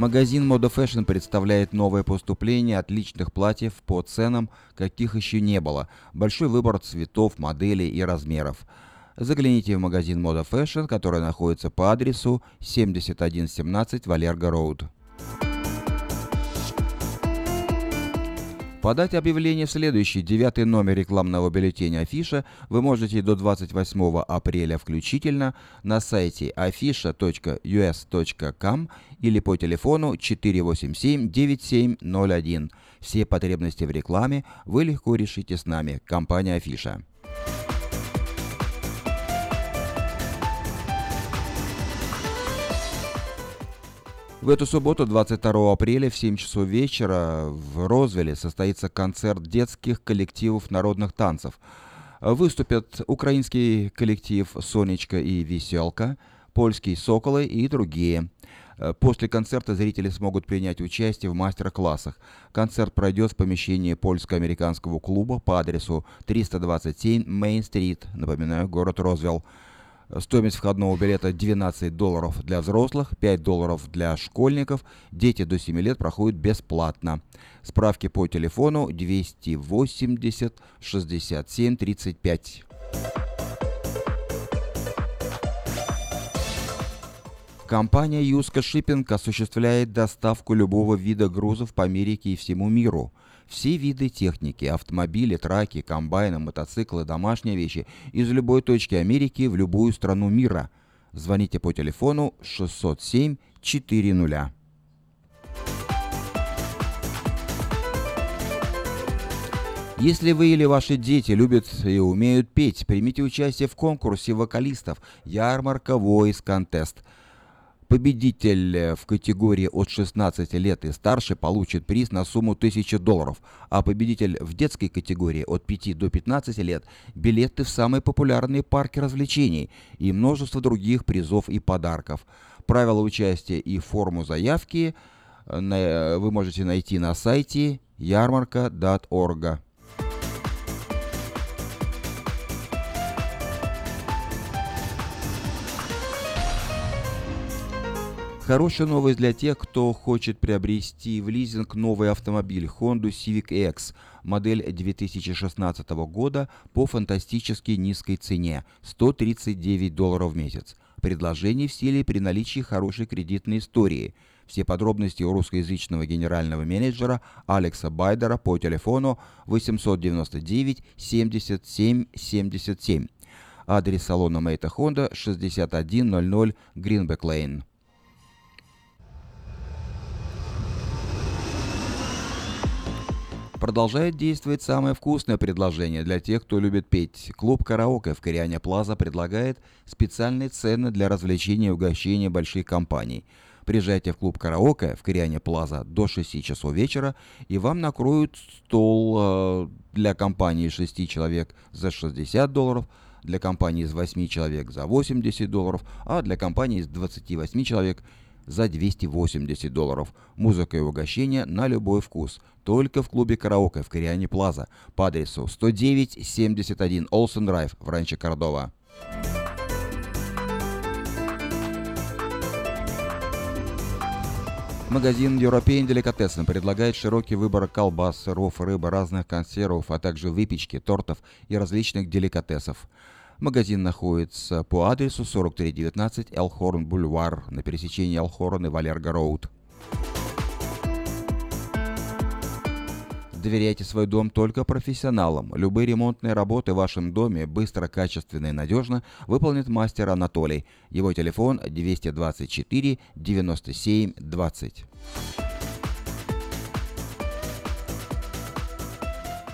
Магазин Moda Fashion представляет новое поступление отличных платьев по ценам, каких еще не было. Большой выбор цветов, моделей и размеров. Загляните в магазин Moda Fashion, который находится по адресу 7117 Валерго Роуд. Подать объявление в следующий, девятый номер рекламного бюллетеня «Афиша» вы можете до 28 апреля включительно на сайте afisha.us.com или по телефону 487-9701. Все потребности в рекламе вы легко решите с нами, компания «Афиша». В эту субботу, 22 апреля, в 7 часов вечера в Розвилле состоится концерт детских коллективов народных танцев. Выступят украинский коллектив «Сонечка» и «Веселка», польский «Соколы» и другие. После концерта зрители смогут принять участие в мастер-классах. Концерт пройдет в помещении польско-американского клуба по адресу 327 Мейн-стрит, напоминаю, город Розвилл. Стоимость входного билета 12 долларов для взрослых, 5 долларов для школьников. Дети до 7 лет проходят бесплатно. Справки по телефону 280 67 35. Компания Юска Шиппинг осуществляет доставку любого вида грузов по Америке и всему миру. Все виды техники – автомобили, траки, комбайны, мотоциклы, домашние вещи – из любой точки Америки в любую страну мира. Звоните по телефону 607 400. Если вы или ваши дети любят и умеют петь, примите участие в конкурсе вокалистов «Ярмарка Voice Contest». Победитель э, в категории от 16 лет и старше получит приз на сумму 1000 долларов, а победитель в детской категории от 5 до 15 лет – билеты в самые популярные парки развлечений и множество других призов и подарков. Правила участия и форму заявки э, вы можете найти на сайте ярмарка.org. Хорошая новость для тех, кто хочет приобрести в лизинг новый автомобиль Honda Civic X, модель 2016 года по фантастически низкой цене – 139 долларов в месяц. Предложение в силе при наличии хорошей кредитной истории. Все подробности у русскоязычного генерального менеджера Алекса Байдера по телефону 899 77 77. Адрес салона Мейта Honda 6100 Greenback Lane. Продолжает действовать самое вкусное предложение для тех, кто любит петь. Клуб «Караоке» в Кориане Плаза предлагает специальные цены для развлечения и угощения больших компаний. Приезжайте в клуб «Караоке» в Кориане Плаза до 6 часов вечера, и вам накроют стол э, для компании 6 человек за 60 долларов, для компании из 8 человек за 80 долларов, а для компании из 28 человек – за 280 долларов. Музыка и угощение на любой вкус. Только в клубе караоке в Кориане Плаза по адресу 10971 Олсен Драйв в Ранче Кордова. Магазин European Delicatessen предлагает широкий выбор колбас, сыров, рыбы, разных консервов, а также выпечки, тортов и различных деликатесов. Магазин находится по адресу 4319 Элхорн Бульвар на пересечении Элхорн и Валерго Роуд. Доверяйте свой дом только профессионалам. Любые ремонтные работы в вашем доме быстро, качественно и надежно выполнит мастер Анатолий. Его телефон 224 97 20.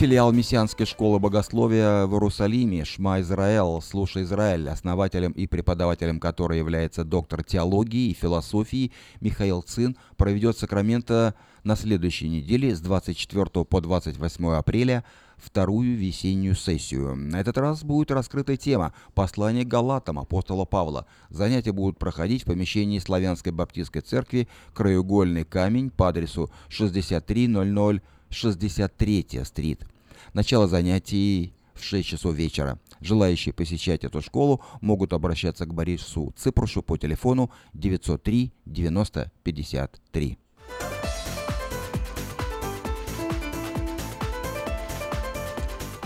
Филиал Мессианской школы богословия в Иерусалиме «Шма Израэл», «Слушай Израиль», основателем и преподавателем которой является доктор теологии и философии Михаил Цин, проведет Сакраменто на следующей неделе с 24 по 28 апреля вторую весеннюю сессию. На этот раз будет раскрыта тема «Послание Галатам» апостола Павла. Занятия будут проходить в помещении Славянской Баптистской Церкви «Краеугольный камень» по адресу 6300 63 стрит. Начало занятий в 6 часов вечера. Желающие посещать эту школу могут обращаться к Борису Ципрушу по телефону 903 90 53.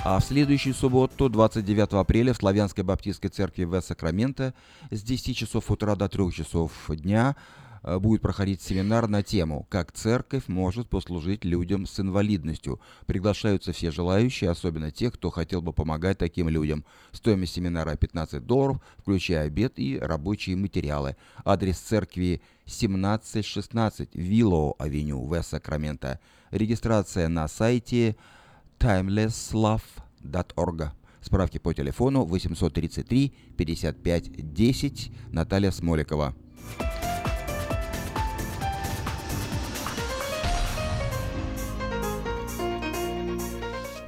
А в следующую субботу, 29 апреля, в Славянской Баптистской церкви в Сакраменто с 10 часов утра до 3 часов дня будет проходить семинар на тему «Как церковь может послужить людям с инвалидностью». Приглашаются все желающие, особенно те, кто хотел бы помогать таким людям. Стоимость семинара 15 долларов, включая обед и рабочие материалы. Адрес церкви 1716 Виллоу Авеню в Сакраменто. Регистрация на сайте timelesslove.org. Справки по телефону 833 55 10 Наталья Смоликова.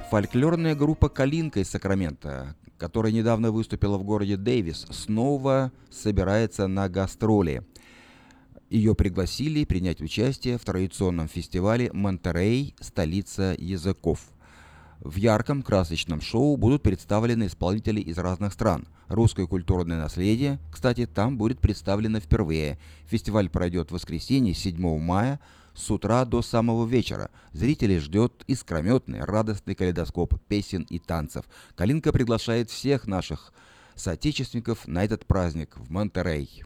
Фольклорная группа «Калинка» из Сакрамента, которая недавно выступила в городе Дэвис, снова собирается на гастроли. Ее пригласили принять участие в традиционном фестивале «Монтерей. Столица языков». В ярком красочном шоу будут представлены исполнители из разных стран. Русское культурное наследие, кстати, там будет представлено впервые. Фестиваль пройдет в воскресенье 7 мая с утра до самого вечера. Зрителей ждет искрометный, радостный калейдоскоп песен и танцев. Калинка приглашает всех наших соотечественников на этот праздник в Монтерей.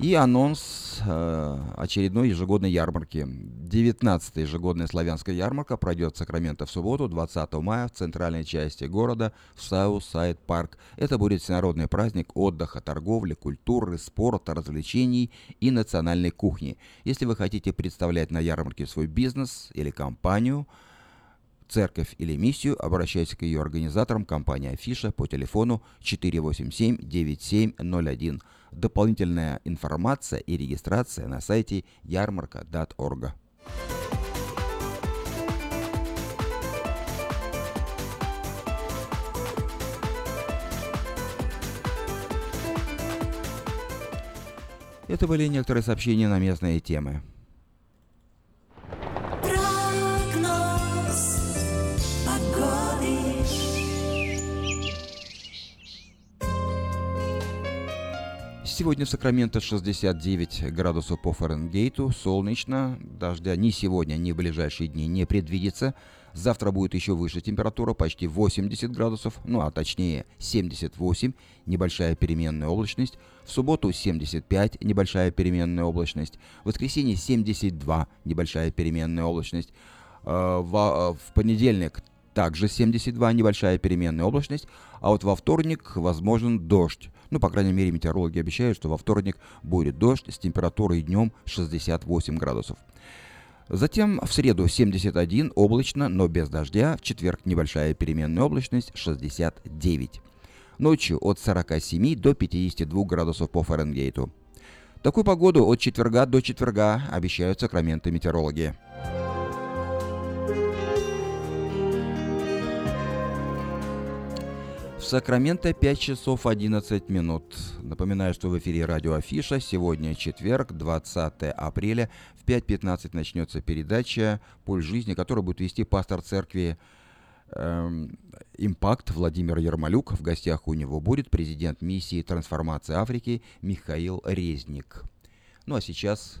И анонс э, очередной ежегодной ярмарки. 19-я ежегодная славянская ярмарка пройдет в Сакраменто в субботу, 20 мая, в центральной части города, в Southside Park. Это будет всенародный праздник отдыха, торговли, культуры, спорта, развлечений и национальной кухни. Если вы хотите представлять на ярмарке свой бизнес или компанию, церковь или миссию, обращайтесь к ее организаторам компании Афиша по телефону 487-9701. Дополнительная информация и регистрация на сайте ярмарка.орг. Это были некоторые сообщения на местные темы. Сегодня в Сакраменто 69 градусов по Фаренгейту, солнечно, дождя ни сегодня, ни в ближайшие дни не предвидится. Завтра будет еще выше температура, почти 80 градусов, ну а точнее 78, небольшая переменная облачность. В субботу 75, небольшая переменная облачность. В воскресенье 72, небольшая переменная облачность. Э, э, в понедельник также 72, небольшая переменная облачность, а вот во вторник возможен дождь. Ну, по крайней мере, метеорологи обещают, что во вторник будет дождь с температурой днем 68 градусов. Затем в среду 71 облачно, но без дождя. В четверг небольшая переменная облачность 69. Ночью от 47 до 52 градусов по Фаренгейту. Такую погоду от четверга до четверга обещают сакраменты метеорологи. Сакраменто 5 часов 11 минут. Напоминаю, что в эфире радио Афиша. Сегодня четверг, 20 апреля. В 5.15 начнется передача «Пуль жизни», которую будет вести пастор церкви эм, «Импакт» Владимир Ермолюк. В гостях у него будет президент миссии трансформации Африки Михаил Резник. Ну а сейчас...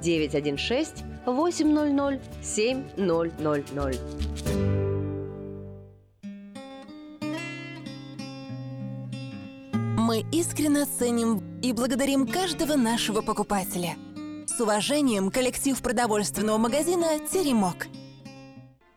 916 800 7000. Мы искренне ценим и благодарим каждого нашего покупателя. С уважением, коллектив продовольственного магазина «Теремок».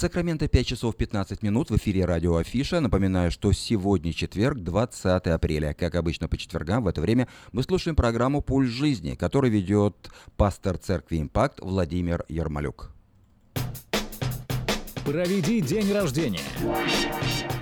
Сакраменто 5 часов 15 минут в эфире радио Афиша. Напоминаю, что сегодня четверг, 20 апреля. Как обычно по четвергам в это время мы слушаем программу «Пульс жизни», которую ведет пастор церкви «Импакт» Владимир Ермолюк. Проведи день рождения,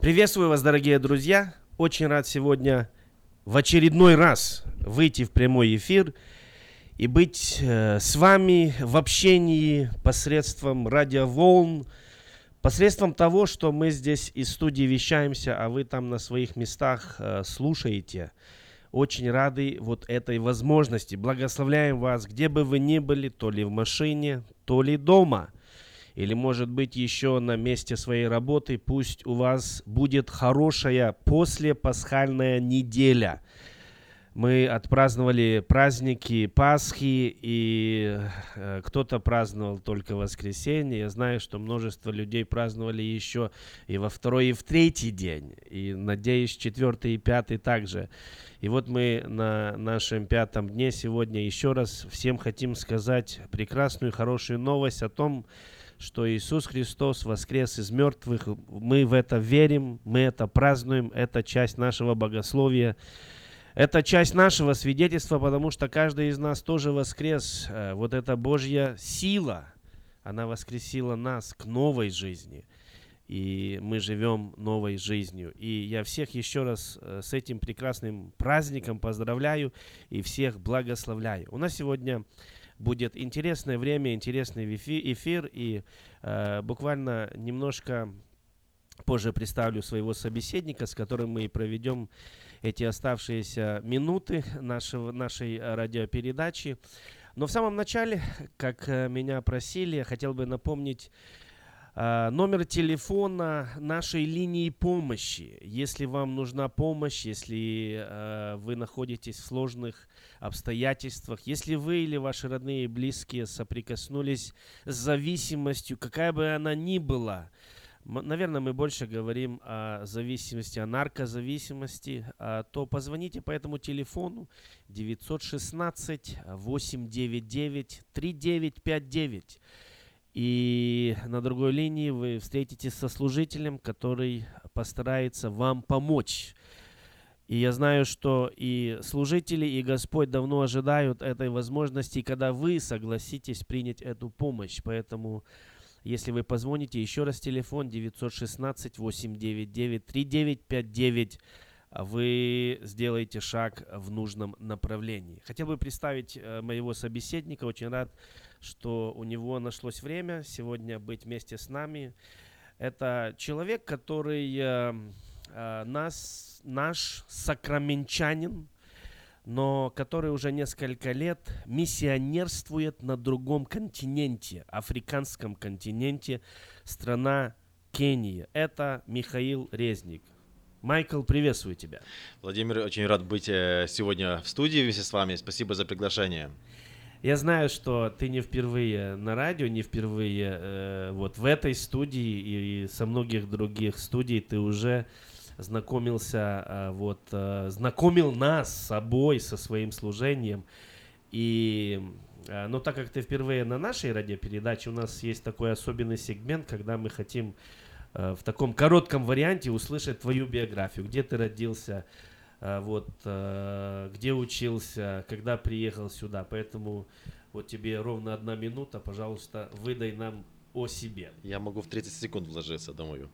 Приветствую вас, дорогие друзья. Очень рад сегодня в очередной раз выйти в прямой эфир и быть э, с вами в общении посредством радиоволн, посредством того, что мы здесь из студии вещаемся, а вы там на своих местах э, слушаете. Очень рады вот этой возможности. Благословляем вас, где бы вы ни были, то ли в машине, то ли дома. Или, может быть, еще на месте своей работы, пусть у вас будет хорошая послепасхальная неделя – мы отпраздновали праздники Пасхи, и э, кто-то праздновал только воскресенье. Я знаю, что множество людей праздновали еще и во второй, и в третий день. И, надеюсь, четвертый и пятый также. И вот мы на нашем пятом дне сегодня еще раз всем хотим сказать прекрасную, хорошую новость о том, что Иисус Христос воскрес из мертвых. Мы в это верим, мы это празднуем, это часть нашего богословия. Это часть нашего свидетельства, потому что каждый из нас тоже воскрес. Э, вот эта Божья сила, она воскресила нас к новой жизни. И мы живем новой жизнью. И я всех еще раз э, с этим прекрасным праздником поздравляю и всех благословляю. У нас сегодня будет интересное время, интересный эфир. И э, буквально немножко позже представлю своего собеседника, с которым мы проведем эти оставшиеся минуты нашего, нашей радиопередачи. Но в самом начале, как э, меня просили, я хотел бы напомнить э, номер телефона нашей линии помощи. Если вам нужна помощь, если э, вы находитесь в сложных обстоятельствах, если вы или ваши родные и близкие соприкоснулись с зависимостью, какая бы она ни была, наверное, мы больше говорим о зависимости, о наркозависимости, а, то позвоните по этому телефону 916 899 3959. И на другой линии вы встретитесь со служителем, который постарается вам помочь. И я знаю, что и служители, и Господь давно ожидают этой возможности, когда вы согласитесь принять эту помощь. Поэтому если вы позвоните, еще раз телефон 916-899-3959, вы сделаете шаг в нужном направлении. Хотел бы представить э, моего собеседника. Очень рад, что у него нашлось время сегодня быть вместе с нами. Это человек, который э, нас, наш сакраменчанин, но который уже несколько лет миссионерствует на другом континенте, африканском континенте, страна Кения. Это Михаил Резник. Майкл, приветствую тебя. Владимир, очень рад быть э, сегодня в студии вместе с вами. Спасибо за приглашение. Я знаю, что ты не впервые на радио, не впервые э, вот в этой студии и со многих других студий ты уже знакомился, а, вот, а, знакомил нас с собой, со своим служением. И, а, но так как ты впервые на нашей радиопередаче, у нас есть такой особенный сегмент, когда мы хотим в таком коротком варианте услышать твою биографию, где ты родился, вот, где учился, когда приехал сюда. Поэтому вот тебе ровно одна минута, пожалуйста, выдай нам о себе. Я могу в 30 секунд вложиться, думаю.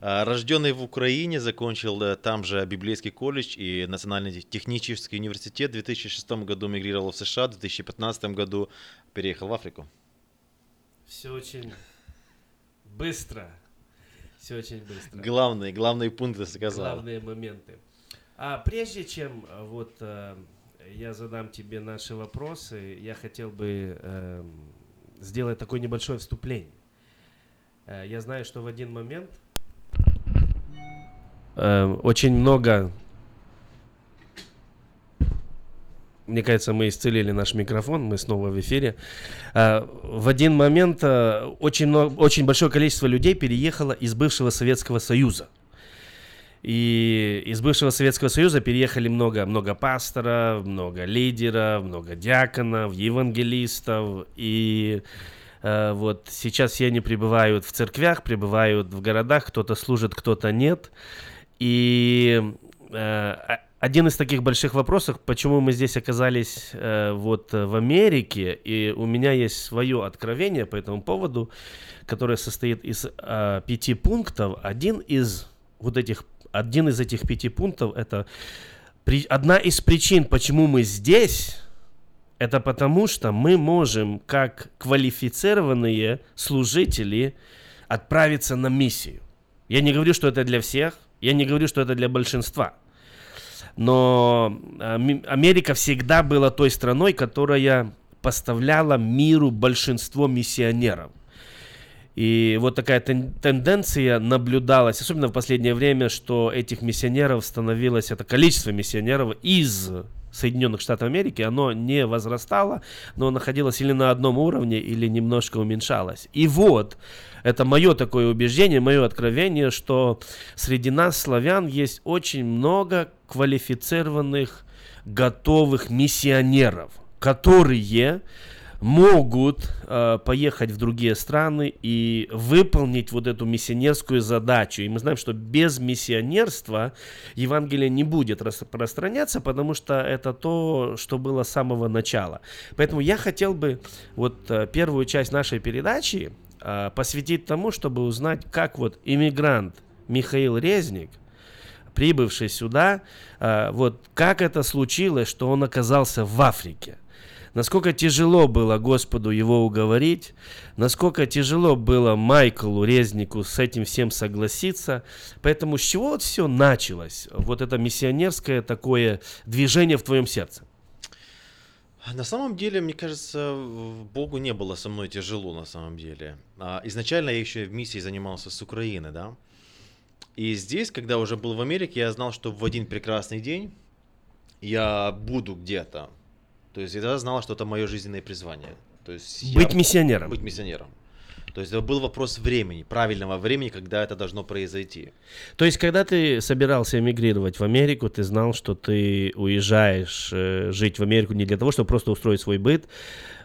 Рожденный в Украине, закончил э, там же библейский колледж и Национальный технический университет. В 2006 году мигрировал в США, в 2015 году переехал в Африку. Все очень быстро. Все очень быстро. Главные, главные пункты сказал. Главные моменты. А прежде чем э, вот э, я задам тебе наши вопросы, я хотел бы э, сделать такое небольшое вступление. Э, я знаю, что в один момент э, очень много... Мне кажется, мы исцелили наш микрофон, мы снова в эфире. Э, в один момент очень, много, очень большое количество людей переехало из бывшего Советского Союза. И из бывшего Советского Союза переехали много, много пасторов, много лидеров, много диаконов, евангелистов. И вот сейчас все они пребывают в церквях, пребывают в городах, кто-то служит, кто-то нет. И э, один из таких больших вопросов, почему мы здесь оказались э, вот в Америке, и у меня есть свое откровение по этому поводу, которое состоит из э, пяти пунктов. Один из вот этих, один из этих пяти пунктов это одна из причин, почему мы здесь это потому, что мы можем, как квалифицированные служители, отправиться на миссию. Я не говорю, что это для всех, я не говорю, что это для большинства. Но Америка всегда была той страной, которая поставляла миру большинство миссионеров. И вот такая тен- тенденция наблюдалась, особенно в последнее время, что этих миссионеров становилось, это количество миссионеров из Соединенных Штатов Америки, оно не возрастало, но находилось или на одном уровне, или немножко уменьшалось. И вот, это мое такое убеждение, мое откровение, что среди нас, славян, есть очень много квалифицированных, готовых миссионеров, которые могут э, поехать в другие страны и выполнить вот эту миссионерскую задачу. И мы знаем, что без миссионерства Евангелие не будет распространяться, потому что это то, что было с самого начала. Поэтому я хотел бы вот э, первую часть нашей передачи э, посвятить тому, чтобы узнать, как вот иммигрант Михаил Резник, прибывший сюда, э, вот как это случилось, что он оказался в Африке насколько тяжело было Господу его уговорить, насколько тяжело было Майклу Резнику с этим всем согласиться. Поэтому с чего вот все началось, вот это миссионерское такое движение в твоем сердце? На самом деле, мне кажется, Богу не было со мной тяжело на самом деле. А, изначально я еще в миссии занимался с Украины, да. И здесь, когда уже был в Америке, я знал, что в один прекрасный день я буду где-то, то есть я знала, что это мое жизненное призвание. То есть быть я... миссионером. Быть миссионером. То есть это был вопрос времени, правильного времени, когда это должно произойти. То есть, когда ты собирался эмигрировать в Америку, ты знал, что ты уезжаешь э, жить в Америку не для того, чтобы просто устроить свой быт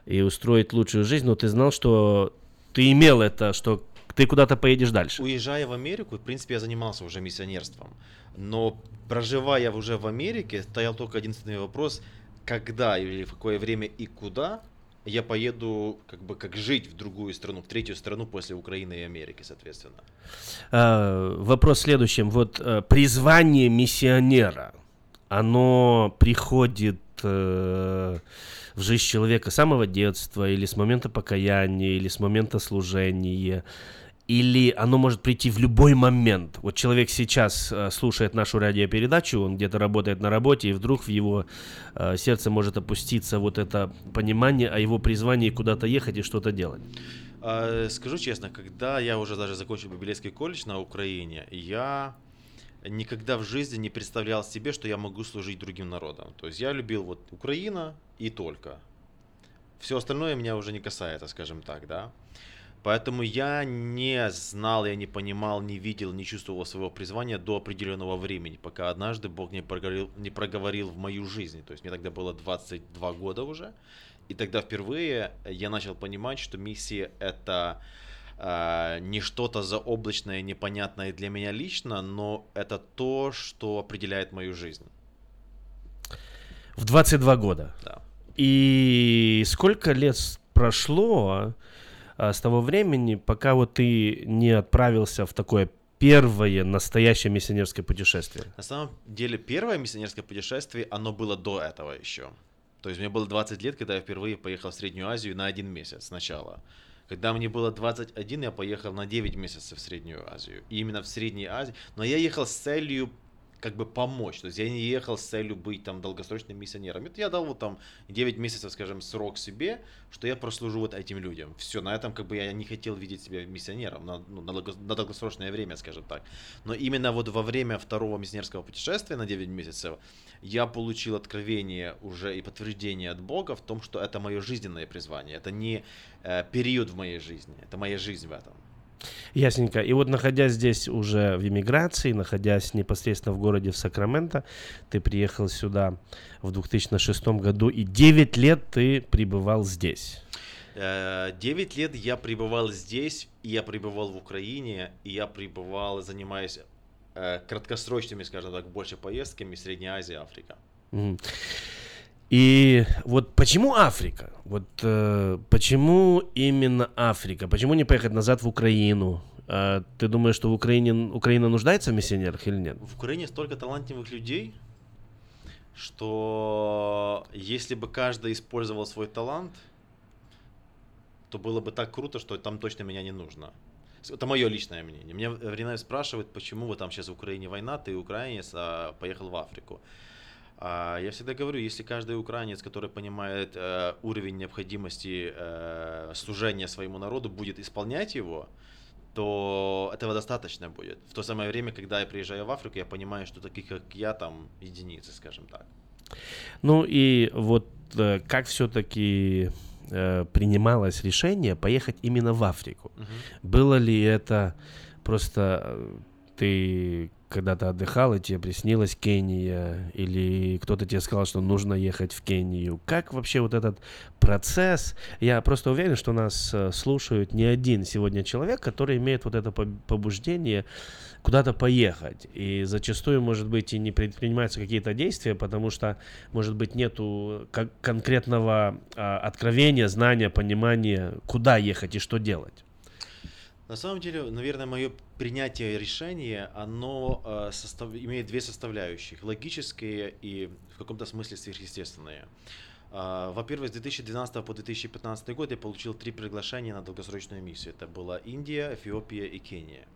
и устроить лучшую жизнь, но ты знал, что ты имел это, что ты куда-то поедешь дальше. Уезжая в Америку, в принципе, я занимался уже миссионерством. Но проживая уже в Америке, стоял только единственный вопрос – когда или в какое время и куда я поеду как бы как жить в другую страну, в третью страну после Украины и Америки, соответственно. А, вопрос следующим. Вот а, призвание миссионера, оно приходит а, в жизнь человека с самого детства или с момента покаяния, или с момента служения, или оно может прийти в любой момент. Вот человек сейчас э, слушает нашу радиопередачу, он где-то работает на работе, и вдруг в его э, сердце может опуститься вот это понимание о его призвании куда-то ехать и что-то делать. А, скажу честно, когда я уже даже закончил Библейский колледж на Украине, я никогда в жизни не представлял себе, что я могу служить другим народам. То есть я любил вот Украина и только. Все остальное меня уже не касается, скажем так, да. Поэтому я не знал, я не понимал, не видел, не чувствовал своего призвания до определенного времени, пока однажды Бог не проговорил, не проговорил в мою жизнь. То есть мне тогда было 22 года уже. И тогда впервые я начал понимать, что миссия это э, не что-то заоблачное, непонятное для меня лично, но это то, что определяет мою жизнь. В 22 года. Да. И сколько лет прошло, а, с того времени, пока вот ты не отправился в такое первое настоящее миссионерское путешествие? На самом деле, первое миссионерское путешествие, оно было до этого еще. То есть мне было 20 лет, когда я впервые поехал в Среднюю Азию на один месяц сначала. Когда мне было 21, я поехал на 9 месяцев в Среднюю Азию. И именно в Средней Азии. Но я ехал с целью как бы помочь. То есть я не ехал с целью быть там долгосрочным миссионером. Это я дал вот там 9 месяцев, скажем, срок себе, что я прослужу вот этим людям. Все, на этом как бы я не хотел видеть себя миссионером на, ну, на, долгосрочное время, скажем так. Но именно вот во время второго миссионерского путешествия на 9 месяцев я получил откровение уже и подтверждение от Бога в том, что это мое жизненное призвание. Это не э, период в моей жизни, это моя жизнь в этом. Ясненько. И вот находясь здесь уже в эмиграции, находясь непосредственно в городе в Сакраменто, ты приехал сюда в 2006 году, и 9 лет ты пребывал здесь. 9 э, лет я пребывал здесь, и я пребывал в Украине, и я пребывал, занимаясь э, краткосрочными, скажем так, больше поездками Средняя Азия, Африка. Mm. И вот почему Африка? Вот э, почему именно Африка? Почему не поехать назад в Украину? Э, ты думаешь, что в Украине Украина нуждается в миссионерах или нет? В Украине столько талантливых людей, что если бы каждый использовал свой талант, то было бы так круто, что там точно меня не нужно. Это мое личное мнение. Меня Рина спрашивает, почему вот там сейчас в Украине война, ты украинец, а поехал в Африку. А я всегда говорю, если каждый украинец, который понимает э, уровень необходимости э, служения своему народу, будет исполнять его, то этого достаточно будет. В то самое время, когда я приезжаю в Африку, я понимаю, что таких, как я, там единицы, скажем так. Ну и вот э, как все-таки принималось решение поехать именно в Африку? Мгм. Было ли это просто э, ты отдыхал, и тебе приснилась Кения, или кто-то тебе сказал, что нужно ехать в Кению? Как вообще вот этот процесс? Я просто уверен, что нас э, слушают не один сегодня человек, который имеет вот это поб- побуждение куда-то поехать. И зачастую, может быть, и не предпринимаются какие-то действия, потому что, может быть, нету кон- конкретного а, откровения, знания, понимания, куда ехать и что делать. На самом деле, наверное, мое принятие решения, оно э, состав- имеет две составляющих. Логические и в каком-то смысле сверхъестественные. А, Во-первых, с 2012 по 2015 год я получил три приглашения на долгосрочную миссию. Это была Индия, Эфиопия и Кения.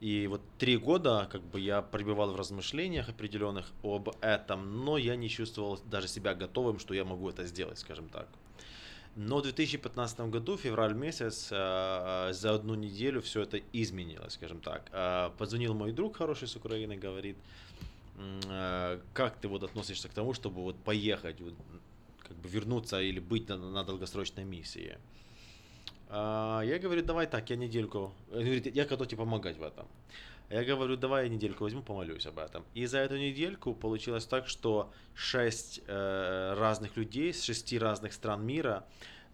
И вот три года как бы я пребывал в размышлениях определенных об этом, но я не чувствовал даже себя готовым, что я могу это сделать, скажем так. Но в 2015 году, февраль месяц, э, за одну неделю все это изменилось, скажем так. Э, Позвонил мой друг хороший с Украины, говорит, э, как ты вот относишься к тому, чтобы вот поехать, вот, как бы вернуться или быть на, на долгосрочной миссии. Я говорю, давай так, я недельку. Он говорит, я готов тебе помогать в этом. Я говорю, давай я недельку возьму, помолюсь об этом. И за эту недельку получилось так, что шесть э, разных людей с шести разных стран мира,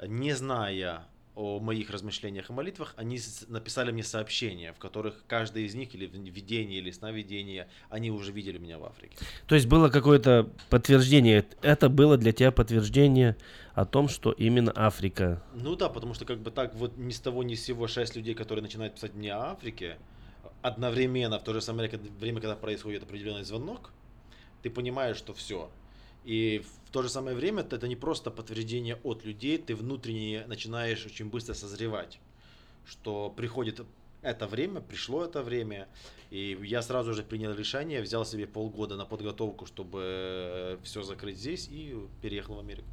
не зная о моих размышлениях и молитвах, они написали мне сообщения, в которых каждый из них, или в видение, или сновидение, они уже видели меня в Африке. То есть было какое-то подтверждение. Это было для тебя подтверждение о том, что именно Африка. Ну да, потому что как бы так вот ни с того ни с сего шесть людей, которые начинают писать мне о Африке, одновременно в то же самое время, когда происходит определенный звонок, ты понимаешь, что все. И в то же самое время это не просто подтверждение от людей, ты внутренне начинаешь очень быстро созревать, что приходит это время, пришло это время, и я сразу же принял решение, взял себе полгода на подготовку, чтобы все закрыть здесь и переехал в Америку.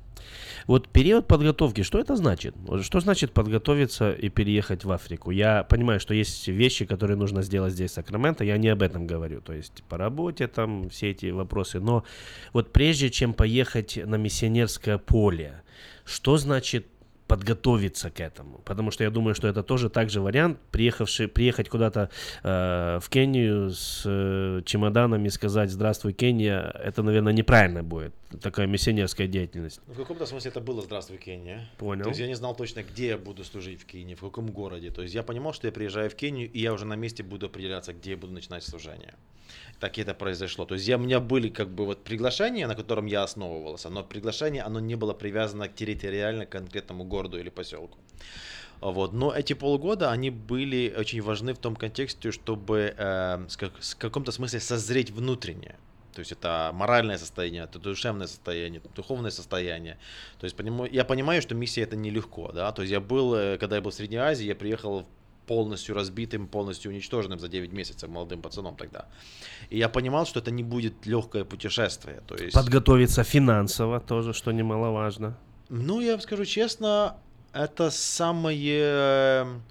Вот период подготовки, что это значит? Что значит подготовиться и переехать в Африку? Я понимаю, что есть вещи, которые нужно сделать здесь, в Сакраменто, я не об этом говорю. То есть по работе там все эти вопросы. Но вот прежде чем поехать на миссионерское поле, что значит подготовиться к этому, потому что я думаю, что это тоже также вариант, приехавший, приехать куда-то э, в Кению с э, чемоданами, сказать «Здравствуй, Кения», это, наверное, неправильно будет, такая миссионерская деятельность. В каком-то смысле это было «Здравствуй, Кения». Понял. То есть я не знал точно, где я буду служить в Кении, в каком городе. То есть я понимал, что я приезжаю в Кению, и я уже на месте буду определяться, где я буду начинать служение. Так и это произошло. То есть я, у меня были как бы вот приглашения, на котором я основывался, но приглашение, оно не было привязано к территориально конкретному городу или поселку. Вот. Но эти полгода, они были очень важны в том контексте, чтобы э, с, как, с каком-то смысле созреть внутренне. То есть это моральное состояние, это душевное состояние, это духовное состояние. То есть я понимаю, что миссия это нелегко, да. То есть я был, э, когда я был в Средней Азии, я приехал полностью разбитым, полностью уничтоженным за 9 месяцев молодым пацаном тогда. И я понимал, что это не будет легкое путешествие. То есть... Подготовиться финансово тоже, что немаловажно. Ну, я вам скажу честно, это самое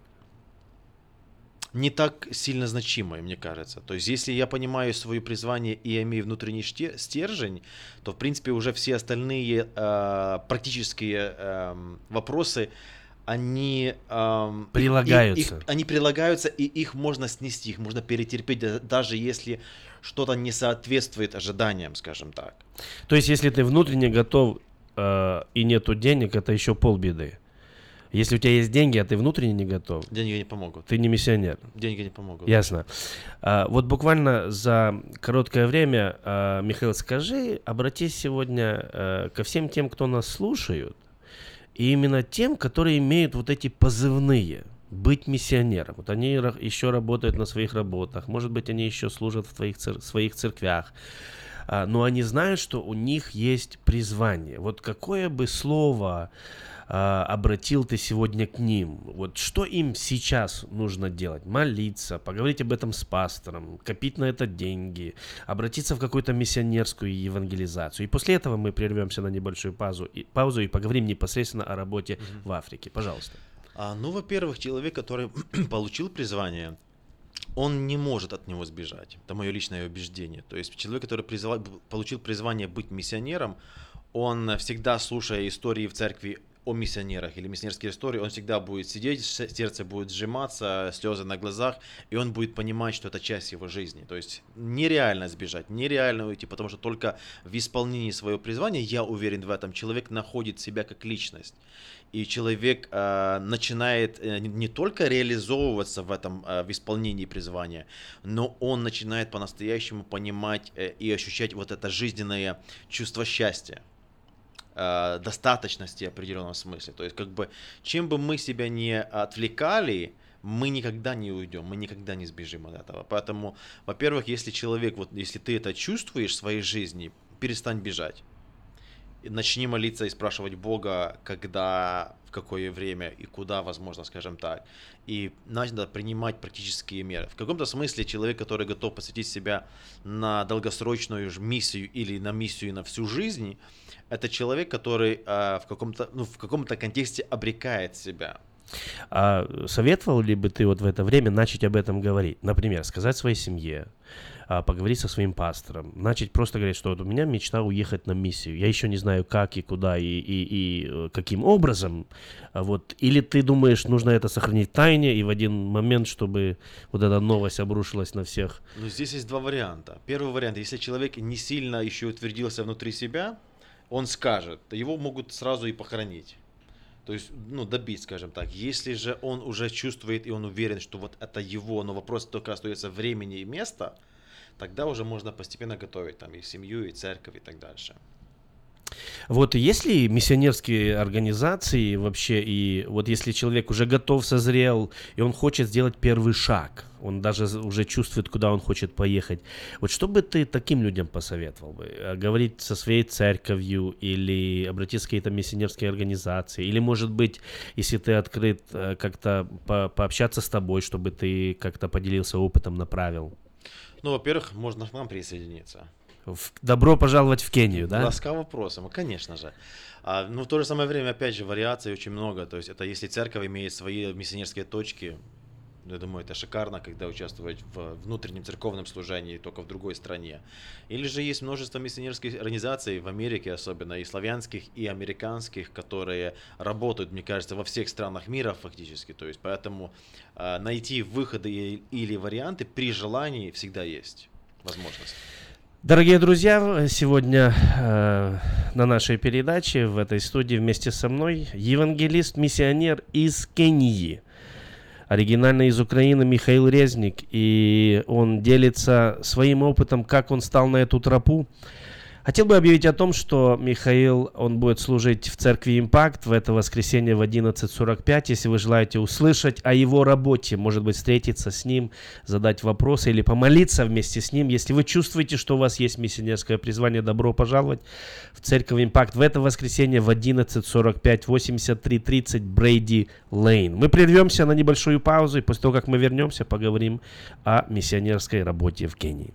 не так сильно значимое, мне кажется. То есть, если я понимаю свое призвание и имею внутренний стержень, то, в принципе, уже все остальные э, практические эм, вопросы, они... их- Прилагаются. их- они прилагаются, и их можно снести, их можно перетерпеть, да- даже если что-то не соответствует ожиданиям, скажем так. То есть, если ты внутренне готов э, и нету денег, это еще полбеды. Если у тебя есть деньги, а ты внутренне не готов, Деньги не помогут. ты не миссионер. Деньги не помогут. Ясно. А, вот буквально за короткое время, а, Михаил, скажи, обратись сегодня э, ко всем тем, кто нас слушают, и именно тем, которые имеют вот эти позывные быть миссионером. Вот они еще работают на своих работах, может быть, они еще служат в твоих цер- своих церквях. А, но они знают, что у них есть призвание. Вот какое бы слово а, обратил ты сегодня к ним? Вот что им сейчас нужно делать? Молиться, поговорить об этом с пастором, копить на это деньги, обратиться в какую-то миссионерскую евангелизацию. И после этого мы прервемся на небольшую паузу и, паузу и поговорим непосредственно о работе mm-hmm. в Африке. Пожалуйста. А, ну, во-первых, человек, который получил призвание, он не может от него сбежать. Это мое личное убеждение. То есть человек, который призыв... получил призвание быть миссионером, он всегда, слушая истории в церкви о миссионерах или миссионерские истории, он всегда будет сидеть, сердце будет сжиматься, слезы на глазах, и он будет понимать, что это часть его жизни. То есть нереально сбежать, нереально уйти, потому что только в исполнении своего призвания, я уверен в этом, человек находит себя как личность. И человек э, начинает э, не только реализовываться в этом, э, в исполнении призвания, но он начинает по-настоящему понимать э, и ощущать вот это жизненное чувство счастья э, достаточности в определенном смысле. То есть, как бы, чем бы мы себя не отвлекали, мы никогда не уйдем, мы никогда не сбежим от этого. Поэтому, во-первых, если человек, вот если ты это чувствуешь в своей жизни, перестань бежать. Начни молиться и спрашивать Бога, когда, в какое время и куда, возможно, скажем так. И надо принимать практические меры. В каком-то смысле человек, который готов посвятить себя на долгосрочную миссию или на миссию на всю жизнь, это человек, который э, в каком-то ну, в каком-то контексте обрекает себя. А советовал ли бы ты вот в это время начать об этом говорить? Например, сказать своей семье, а, поговорить со своим пастором, начать просто говорить, что вот у меня мечта уехать на миссию, я еще не знаю как и куда и, и, и э, каким образом, а вот, или ты думаешь, нужно это сохранить в тайне и в один момент, чтобы вот эта новость обрушилась на всех? Ну, здесь есть два варианта. Первый вариант, если человек не сильно еще утвердился внутри себя, он скажет, его могут сразу и похоронить. То есть, ну, добить, скажем так. Если же он уже чувствует и он уверен, что вот это его, но вопрос только остается времени и места, тогда уже можно постепенно готовить там и семью, и церковь, и так дальше. Вот есть ли миссионерские организации вообще, и вот если человек уже готов, созрел, и он хочет сделать первый шаг, он даже уже чувствует, куда он хочет поехать. Вот что бы ты таким людям посоветовал бы? Э, говорить со своей церковью или обратиться к какие-то миссионерские организации? Или, может быть, если ты открыт, э, как-то по пообщаться с тобой, чтобы ты как-то поделился опытом, направил? Ну, во-первых, можно к нам присоединиться. В... Добро пожаловать в Кению, да? Ласкаво просим, конечно же. А, ну, в то же самое время, опять же, вариаций очень много. То есть это если церковь имеет свои миссионерские точки, я думаю, это шикарно, когда участвовать в внутреннем церковном служении только в другой стране. Или же есть множество миссионерских организаций в Америке особенно, и славянских, и американских, которые работают, мне кажется, во всех странах мира фактически. То есть поэтому э, найти выходы или варианты при желании всегда есть возможность. Дорогие друзья, сегодня э, на нашей передаче в этой студии вместе со мной евангелист-миссионер из Кении – оригинально из Украины Михаил Резник, и он делится своим опытом, как он стал на эту тропу. Хотел бы объявить о том, что Михаил, он будет служить в церкви «Импакт» в это воскресенье в 11.45. Если вы желаете услышать о его работе, может быть, встретиться с ним, задать вопросы или помолиться вместе с ним. Если вы чувствуете, что у вас есть миссионерское призвание, добро пожаловать в церковь «Импакт» в это воскресенье в 11.45, 83.30 Брейди Лейн. Мы прервемся на небольшую паузу, и после того, как мы вернемся, поговорим о миссионерской работе в Кении.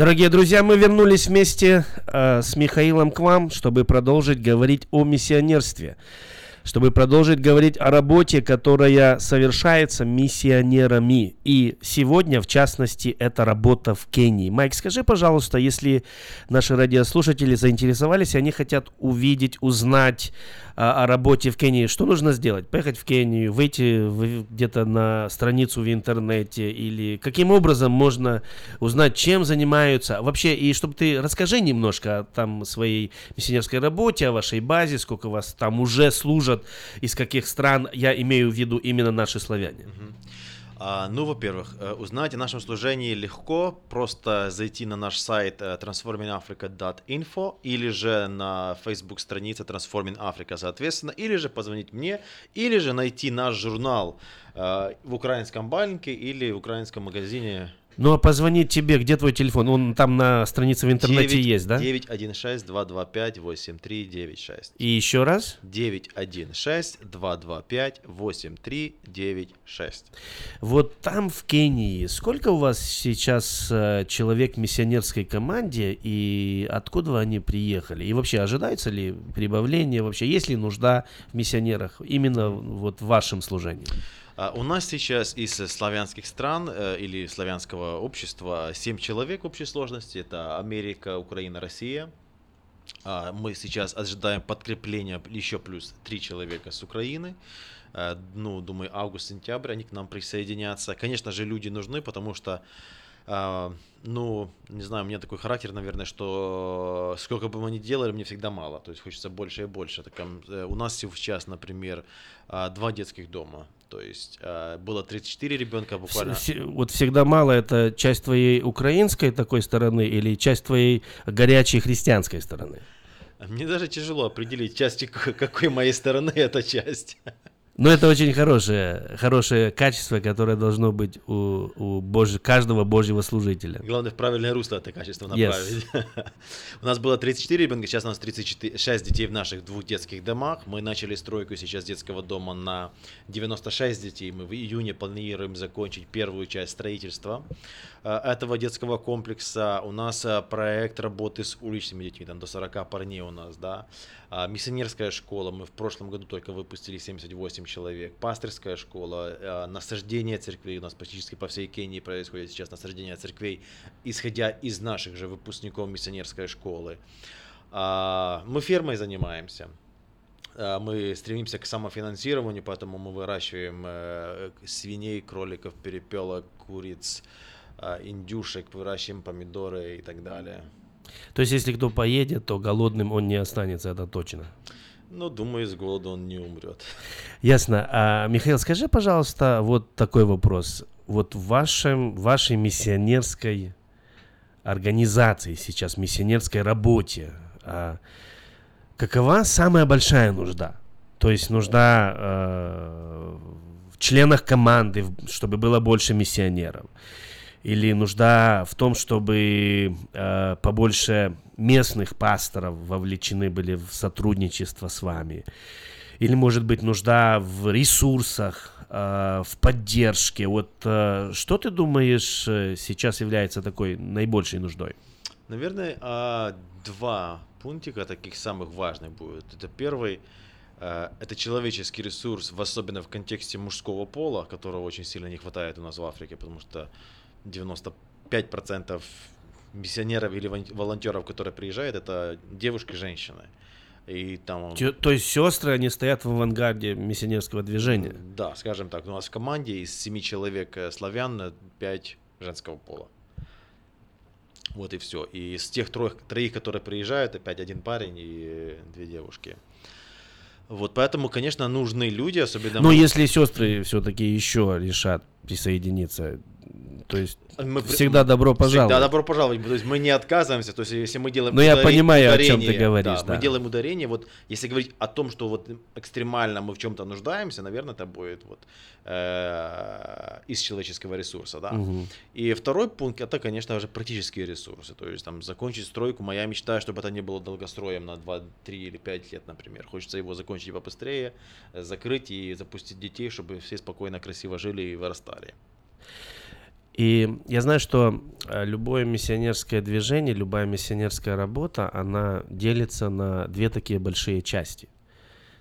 Дорогие друзья, мы вернулись вместе э, с Михаилом к вам, чтобы продолжить говорить о миссионерстве, чтобы продолжить говорить о работе, которая совершается миссионерами. И сегодня, в частности, это работа в Кении. Майк, скажи, пожалуйста, если наши радиослушатели заинтересовались, они хотят увидеть, узнать о, о работе в Кении, что нужно сделать? Поехать в Кению, выйти где-то на страницу в интернете или каким образом можно узнать, чем занимаются? Вообще, и чтобы ты расскажи немножко о там своей миссионерской работе, о вашей базе, сколько вас там уже служат, из каких стран, я имею в виду именно наши славяне. А, ну, во-первых, э, узнать о нашем служении легко, просто зайти на наш сайт э, transformingafrica.info или же на Facebook странице Transforming Africa, соответственно, или же позвонить мне, или же найти наш журнал э, в украинском банке или в украинском магазине ну, а позвонить тебе, где твой телефон? Он там на странице в интернете 9, есть, да? 916-225-8396. И еще раз? 916-225-8396. Вот там в Кении, сколько у вас сейчас э, человек в миссионерской команде и откуда они приехали? И вообще ожидается ли прибавление? Вообще есть ли нужда в миссионерах именно вот в вашем служении? А, у нас сейчас из славянских стран э, или славянского общества 7 человек общей сложности. Это Америка, Украина, Россия. А, мы сейчас ожидаем подкрепления еще плюс 3 человека с Украины. Э, ну, думаю, август-сентябрь они к нам присоединятся. Конечно же, люди нужны, потому что а, ну, не знаю, у меня такой характер, наверное, что сколько бы мы ни делали, мне всегда мало. То есть хочется больше и больше. Так, э, у нас сейчас, например, два детских дома. То есть э, было 34 ребенка буквально. Вот всегда мало это часть твоей украинской такой стороны или часть твоей горячей христианской стороны? Мне даже тяжело определить, часть какой моей стороны эта часть. Но это очень хорошее, хорошее качество, которое должно быть у, у Божь, каждого Божьего служителя. Главное в правильное русло это качество направить. Yes. у нас было 34 ребенка, сейчас у нас 36 детей в наших двух детских домах. Мы начали стройку сейчас детского дома на 96 детей. Мы в июне планируем закончить первую часть строительства этого детского комплекса. У нас э, проект работы с уличными детьми, там до 40 парней у нас, да. А, миссионерская школа, мы в прошлом году только выпустили 78 человек. Пастырская школа, а, насаждение церквей, у нас практически по всей Кении происходит сейчас насаждение церквей, исходя из наших же выпускников миссионерской школы. А, мы фермой занимаемся. Мы стремимся к самофинансированию, поэтому мы выращиваем э, свиней, кроликов, перепелок, куриц, индюшек, выращиваем помидоры и так далее. То есть, если кто поедет, то голодным он не останется, это точно. Ну, думаю, из голода он не умрет. Ясно. А, Михаил, скажи, пожалуйста, вот такой вопрос. Вот в вашем, вашей миссионерской организации сейчас, миссионерской работе, а, какова самая большая нужда? То есть нужда э, в членах команды, чтобы было больше миссионеров или нужда в том, чтобы э, побольше местных пасторов вовлечены были в сотрудничество с вами, или может быть нужда в ресурсах, э, в поддержке. Вот э, что ты думаешь э, сейчас является такой наибольшей нуждой? Наверное, э, два пунктика таких самых важных будет. Это первый э, это человеческий ресурс, особенно в контексте мужского пола, которого очень сильно не хватает у нас в Африке, потому что 95% миссионеров или волонтеров, которые приезжают, это девушки, женщины. И там... То есть сестры, они стоят в авангарде миссионерского движения? Да, скажем так. У нас в команде из семи человек э, славян, пять женского пола. Вот и все. И из тех троих, троих, которые приезжают, опять один парень и две девушки. Вот поэтому, конечно, нужны люди, особенно... Но мы... если сестры все-таки еще решат присоединиться, То есть Мы, всегда добро пожаловать. Всегда добро пожаловать. То есть мы не отказываемся. То есть если мы делаем Но я ударение- понимаю, о чем ты ударение, говоришь, да. Мы делаем ударение. Вот если говорить о том, что вот экстремально мы в чем-то нуждаемся, наверное, это будет вот э, из человеческого ресурса, да. Мгм. И второй пункт это, конечно же, практические ресурсы. То есть там закончить стройку. Моя мечта, чтобы это не было долгостроем на 2, 3 или 5 лет, например. Хочется его закончить побыстрее, закрыть и запустить детей, чтобы все спокойно, красиво жили и вырастали. И я знаю, что э, любое миссионерское движение, любая миссионерская работа, она делится на две такие большие части.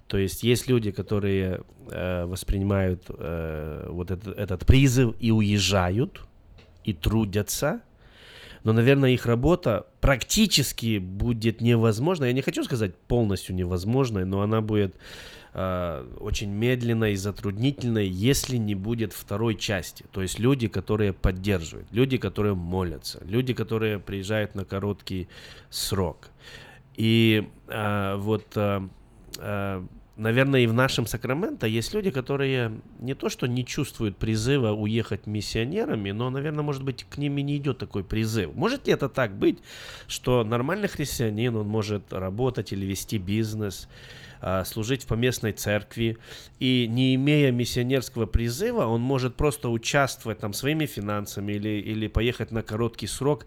То есть есть люди, которые э, воспринимают э, вот этот, этот призыв и уезжают, и трудятся, но, наверное, их работа практически будет невозможна. Я не хочу сказать полностью невозможной, но она будет э, очень медленной затруднительной, если не будет второй части. То есть люди, которые поддерживают, люди, которые молятся, люди, которые приезжают на короткий срок. И э, вот, э, э, наверное, и в нашем Сакраменто есть люди, которые не то что не чувствуют призыва уехать миссионерами, но, наверное, может быть, к ним и не идет такой призыв. Может ли это так быть, что нормальный христианин, он может работать или вести бизнес, а, служить в поместной церкви, и не имея миссионерского призыва, он может просто участвовать там своими финансами или, или поехать на короткий срок.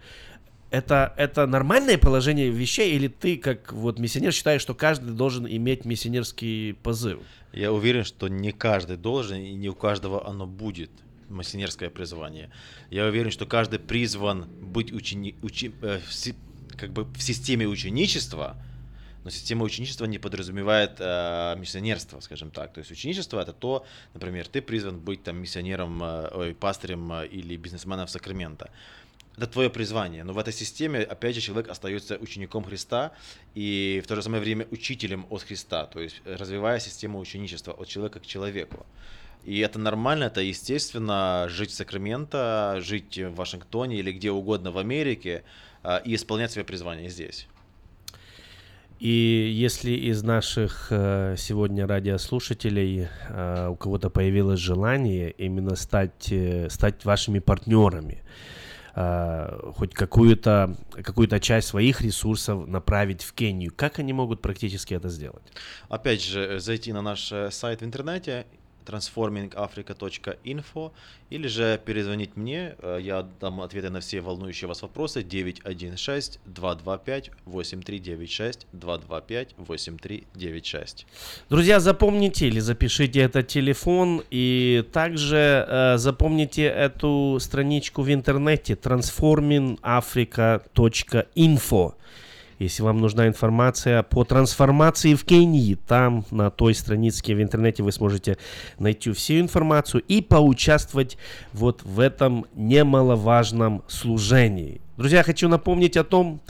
Это, это нормальное положение вещей, или ты, как вот миссионер, считаешь, что каждый должен иметь миссионерский позыв? Я уверен, что не каждый должен, и не у каждого оно будет миссионерское призвание. Я уверен, что каждый призван быть учени... учи... э, в как бы в системе ученичества, но система ученичества не подразумевает э, миссионерство, скажем так. То есть ученичество это то, например, ты призван быть там миссионером, э, ой, пастырем э, или бизнесменом в Сакраменто. Это твое призвание. Но в этой системе, опять же, человек остается учеником Христа и в то же самое время учителем от Христа, то есть э, развивая систему ученичества от человека к человеку. И это нормально, это естественно, жить в Сакраменто, жить в Вашингтоне или где угодно в Америке а, и исполнять свое призвание здесь. И если из наших э, сегодня радиослушателей э, у кого-то появилось желание именно стать, э, стать вашими партнерами, э, хоть какую-то какую часть своих ресурсов направить в Кению, как они могут практически это сделать? Опять же, зайти на наш э, сайт в интернете transformingafrica.info или же перезвонить мне, э, я дам ответы на все волнующие вас вопросы 916-225-8396, 225-8396. Друзья, запомните или запишите этот телефон и также э, запомните эту страничку в интернете transformingafrica.info. Если вам нужна информация по трансформации в Кении, там на той странице в интернете вы сможете найти всю информацию и поучаствовать вот в этом немаловажном служении. Друзья, хочу напомнить о том,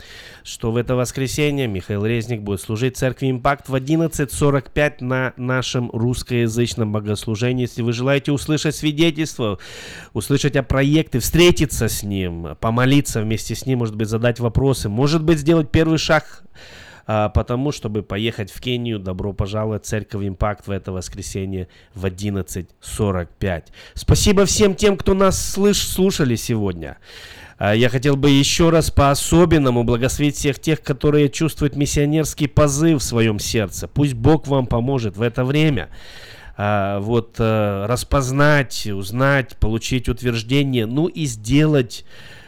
что в это воскресенье Михаил Резник будет служить церкви Импакт в 11.45 на нашем русскоязычном богослужении. Если вы желаете услышать свидетельство, услышать о проекте, встретиться с ним, помолиться вместе с ним, может быть, задать вопросы, может быть, сделать первый шаг а, потому, чтобы поехать в Кению, добро пожаловать в Церковь Импакт в это воскресенье в 11.45. Спасибо всем тем, кто нас слыш- слушали сегодня. А, Я хотел бы еще раз по-особенному благословить всех тех, которые чувствуют миссионерский позыв в своем сердце. Пусть Бог вам поможет в это время а, вот э, распознать, узнать, получить утверждение, ну и сделать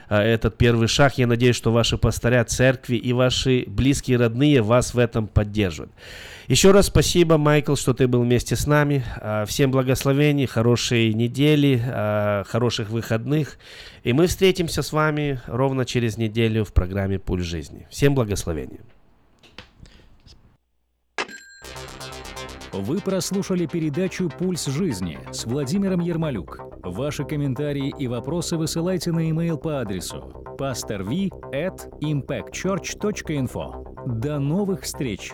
а, этот первый шаг. Я надеюсь, что ваши пастыря церкви и ваши близкие родные вас в этом поддержат. Еще раз спасибо, Майкл, что ты был вместе с нами. А, Всем благословений, хорошей недели, а, хороших выходных. И мы встретимся с вами ровно через неделю в программе «Пульс жизни». Всем благословений. Вы прослушали передачу «Пульс жизни» с Владимиром Ермолюк. Ваши комментарии и вопросы высылайте на e-mail по адресу pastorv at impactchurch.info. До новых встреч!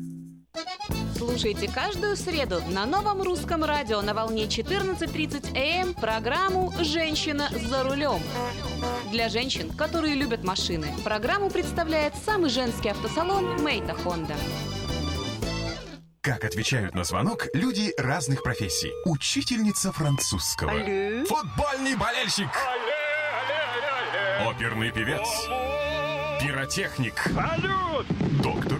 Слушайте каждую среду на новом русском радио на волне 14.30 АМ программу «Женщина за рулем». Для женщин, которые любят машины, программу представляет самый женский автосалон «Мейта Хонда». Как отвечают на звонок люди разных профессий. Учительница французского. Алле. Футбольный болельщик. Оперный певец. Пиротехник. Салют! Доктор.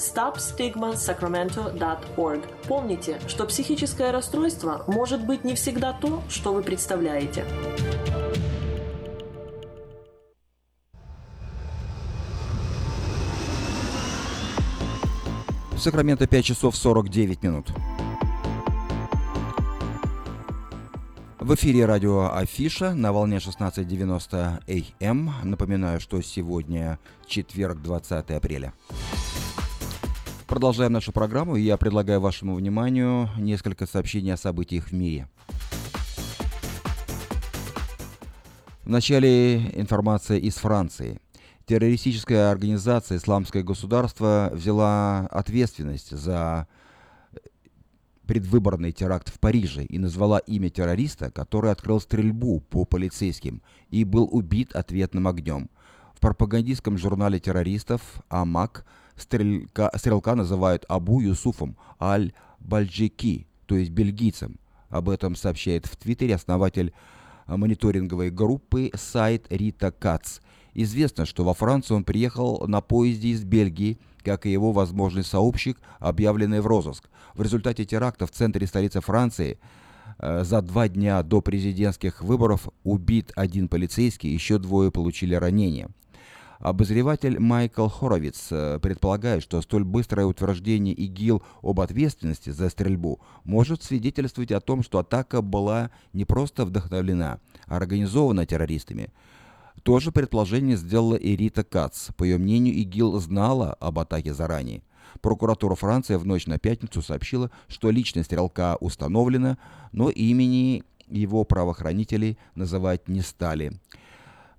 stopstigmasacramento.org. Помните, что психическое расстройство может быть не всегда то, что вы представляете. Сакраменто 5 часов 49 минут. В эфире радио Афиша на волне 16.90 АМ. Напоминаю, что сегодня четверг, 20 апреля. Продолжаем нашу программу, я предлагаю вашему вниманию несколько сообщений о событиях в мире. Вначале информация из Франции. Террористическая организация «Исламское государство» взяла ответственность за предвыборный теракт в Париже и назвала имя террориста, который открыл стрельбу по полицейским и был убит ответным огнем. В пропагандистском журнале террористов «Амак» стрелька, стрелка называют Абу Юсуфом Аль-Бальджики, то есть бельгийцем. Об этом сообщает в Твиттере основатель мониторинговой группы сайт Рита Кац. Известно, что во Францию он приехал на поезде из Бельгии, как и его возможный сообщник, объявленный в розыск. В результате теракта в центре столицы Франции э, за два дня до президентских выборов убит один полицейский, еще двое получили ранения. Обозреватель Майкл Хоровиц э, предполагает, что столь быстрое утверждение ИГИЛ об ответственности за стрельбу может свидетельствовать о том, что атака была не просто вдохновлена, а организована террористами. То же предположение сделала и Рита Кац. По ее мнению, ИГИЛ знала об атаке заранее. Прокуратура Франции в ночь на пятницу сообщила, что личность стрелка установлена, но имени его правоохранители называть не стали.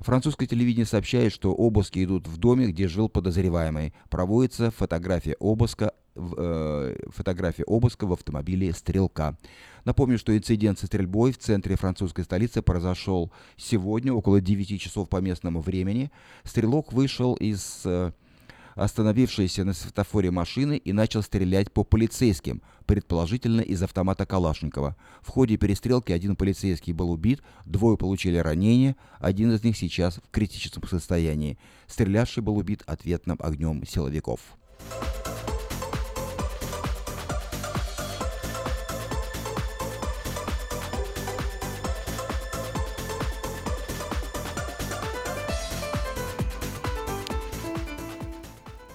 Французское телевидение сообщает, что обыски идут в доме, где жил подозреваемый. Проводится фотография обыска, э, фотография обыска в автомобиле «Стрелка». Напомню, что инцидент со стрельбой в центре французской столицы произошел сегодня около 9 часов по местному времени. Стрелок вышел из э, остановившейся на светофоре машины и начал стрелять по полицейским, предположительно из автомата Калашникова. В ходе перестрелки один полицейский был убит, двое получили ранения, один из них сейчас в критическом состоянии. Стрелявший был убит ответным огнем силовиков.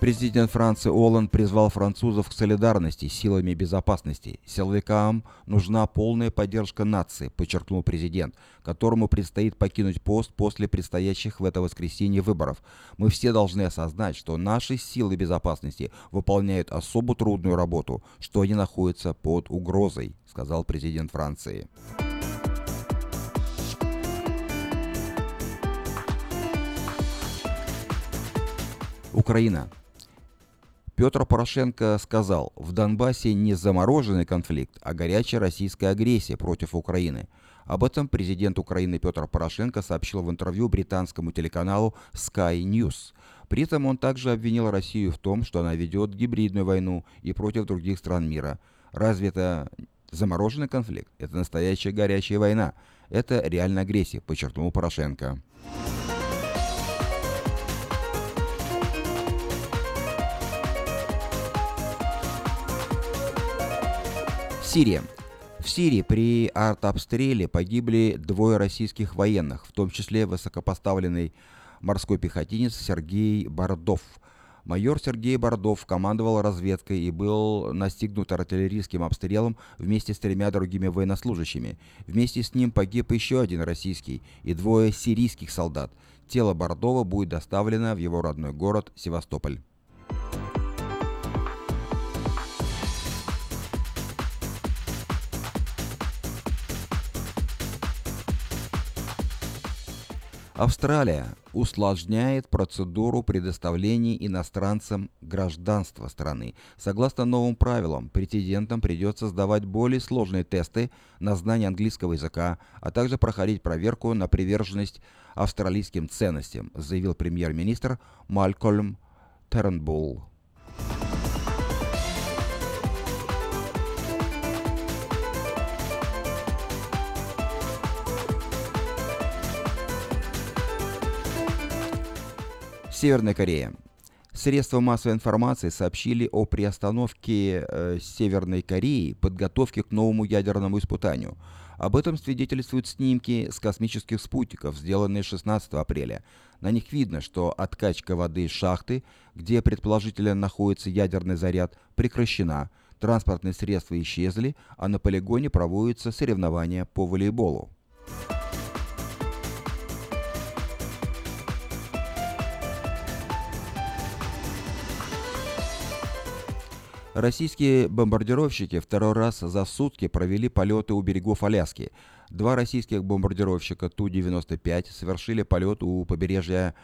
Президент Франции Оланд призвал французов к солидарности с силами безопасности. Силовикам нужна полная поддержка нации, подчеркнул президент, которому предстоит покинуть пост после предстоящих в это воскресенье выборов. Мы все должны осознать, что наши силы безопасности выполняют особо трудную работу, что они находятся под угрозой, сказал президент Франции. Украина. Петр Порошенко сказал, в Донбассе не замороженный конфликт, а горячая российская агрессия против Украины. Об этом президент Украины Петр Порошенко сообщил в интервью британскому телеканалу Sky News. При этом он также обвинил Россию в том, что она ведет гибридную войну и против других стран мира. Разве это замороженный конфликт? Это настоящая горячая война. Это реальная агрессия, подчеркнул Порошенко. Сирия. В Сирии при артобстреле погибли двое российских военных, в том числе высокопоставленный морской пехотинец Сергей Бордов. Майор Сергей Бордов командовал разведкой и был настигнут артиллерийским обстрелом вместе с тремя другими военнослужащими. Вместе с ним погиб еще один российский и двое сирийских солдат. Тело Бордова будет доставлено в его родной город Севастополь. Австралия усложняет процедуру предоставления иностранцам гражданства страны. Согласно новым правилам, претендентам придется сдавать более сложные тесты на знание английского языка, а также проходить проверку на приверженность австралийским ценностям, заявил премьер-министр Малькольм Тернбулл. Северная Корея. Средства массовой информации сообщили о приостановке э, Северной Кореи подготовки к новому ядерному испытанию. Об этом свидетельствуют снимки с космических спутников, сделанные 16 апреля. На них видно, что откачка воды из шахты, где предположительно находится ядерный заряд, прекращена, транспортные средства исчезли, а на полигоне проводятся соревнования по волейболу. Российские бомбардировщики второй раз за сутки провели полеты у берегов Аляски. Два российских бомбардировщика Ту-95 совершили полет у побережья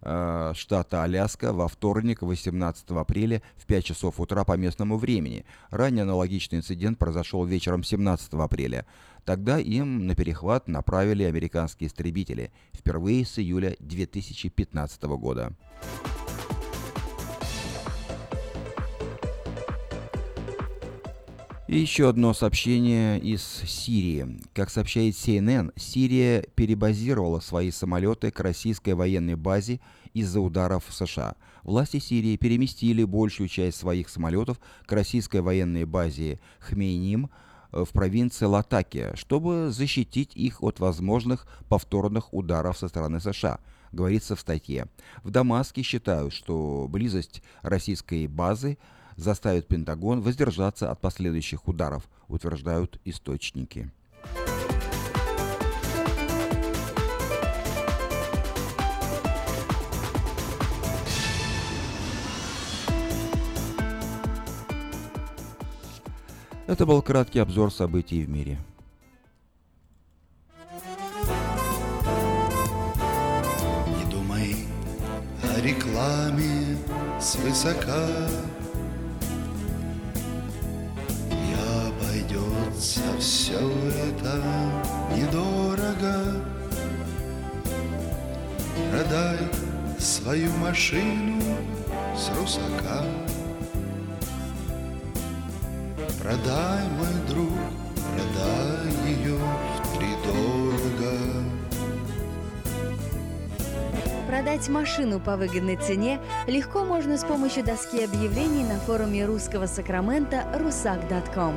э, штата Аляска во вторник, 18 апреля в 5 часов утра по местному времени. Ранее аналогичный инцидент произошел вечером 17 апреля. Тогда им на перехват направили американские истребители, впервые с июля 2015 года. И еще одно сообщение из Сирии. Как сообщает CNN, Сирия перебазировала свои самолеты к российской военной базе из-за ударов в США. Власти Сирии переместили большую часть своих самолетов к российской военной базе Хмейним в провинции Латакия, чтобы защитить их от возможных повторных ударов со стороны США говорится в статье. В Дамаске считают, что близость российской базы – заставит Пентагон воздержаться от последующих ударов, утверждают источники. Это был краткий обзор событий в мире. рекламе свысока обойдется все это недорого. Продай свою машину с русака. Продай, мой друг, продай ее втридорого. Продать машину по выгодной цене легко можно с помощью доски объявлений на форуме русского Сакрамента rusak.com.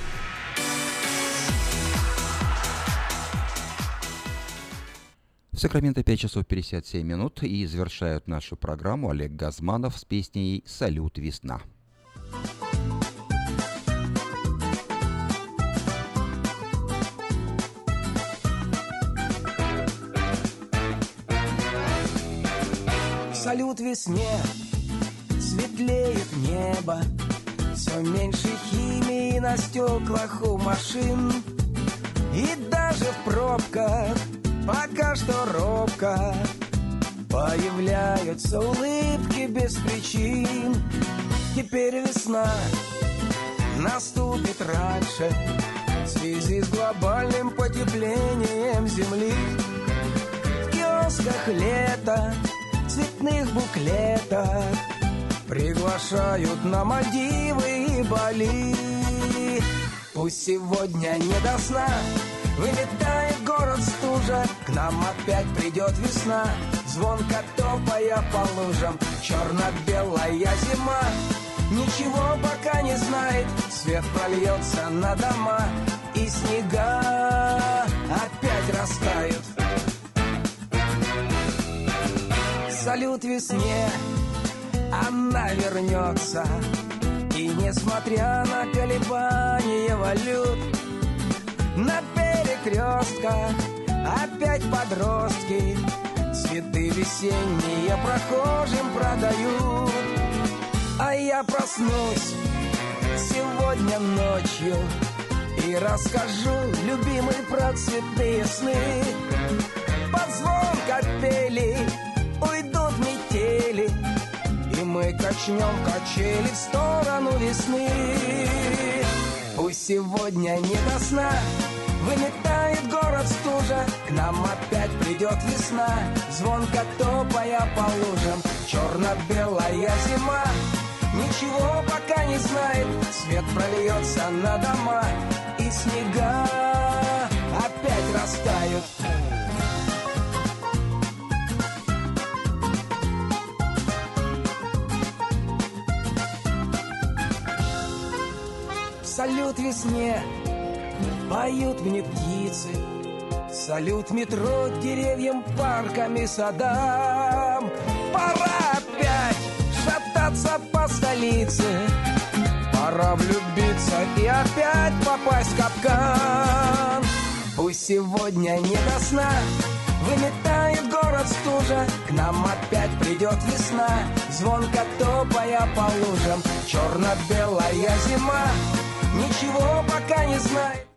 Сакраменто 5 часов 57 минут. И завершают нашу программу Олег Газманов с песней «Салют, весна». Салют весне, светлеет небо, Все меньше химии на стеклах у машин. И даже в пробках пока что робко Появляются улыбки без причин. Теперь весна наступит раньше В связи с глобальным потеплением земли. В киосках лето, цветных буклетах Приглашают на Мальдивы и Бали. Пусть сегодня не до сна Выметает город стужа К нам опять придет весна. Звонко топая по лужам Черно-белая зима. Ничего пока не знает Свет прольется на дома И снега опять растают. Салют весне Она вернется. И несмотря на колебания валют перекрестках Опять подростки Цветы весенние прохожим продают. А я проснусь сегодня ночью И расскажу, любимый, про цветы сны. Под звон капели уйдут метели И мы качнем качели в сторону весны. Пусть сегодня не до сна Выметает город стужа К нам опять придет весна. Звонко топая по лужам Черно-белая зима. Ничего пока не знает Свет прольется на дома. И снега опять растают. Салют весне, поют мне птицы Салют метро деревьям, паркам и садам. Пора опять шататься по столице Пора влюбиться и опять попасть в капкан. Пусть сегодня не до сна Выметает город стужа К нам опять придет весна. Звонко топая по лужам Черно-белая зима Ничего пока не знает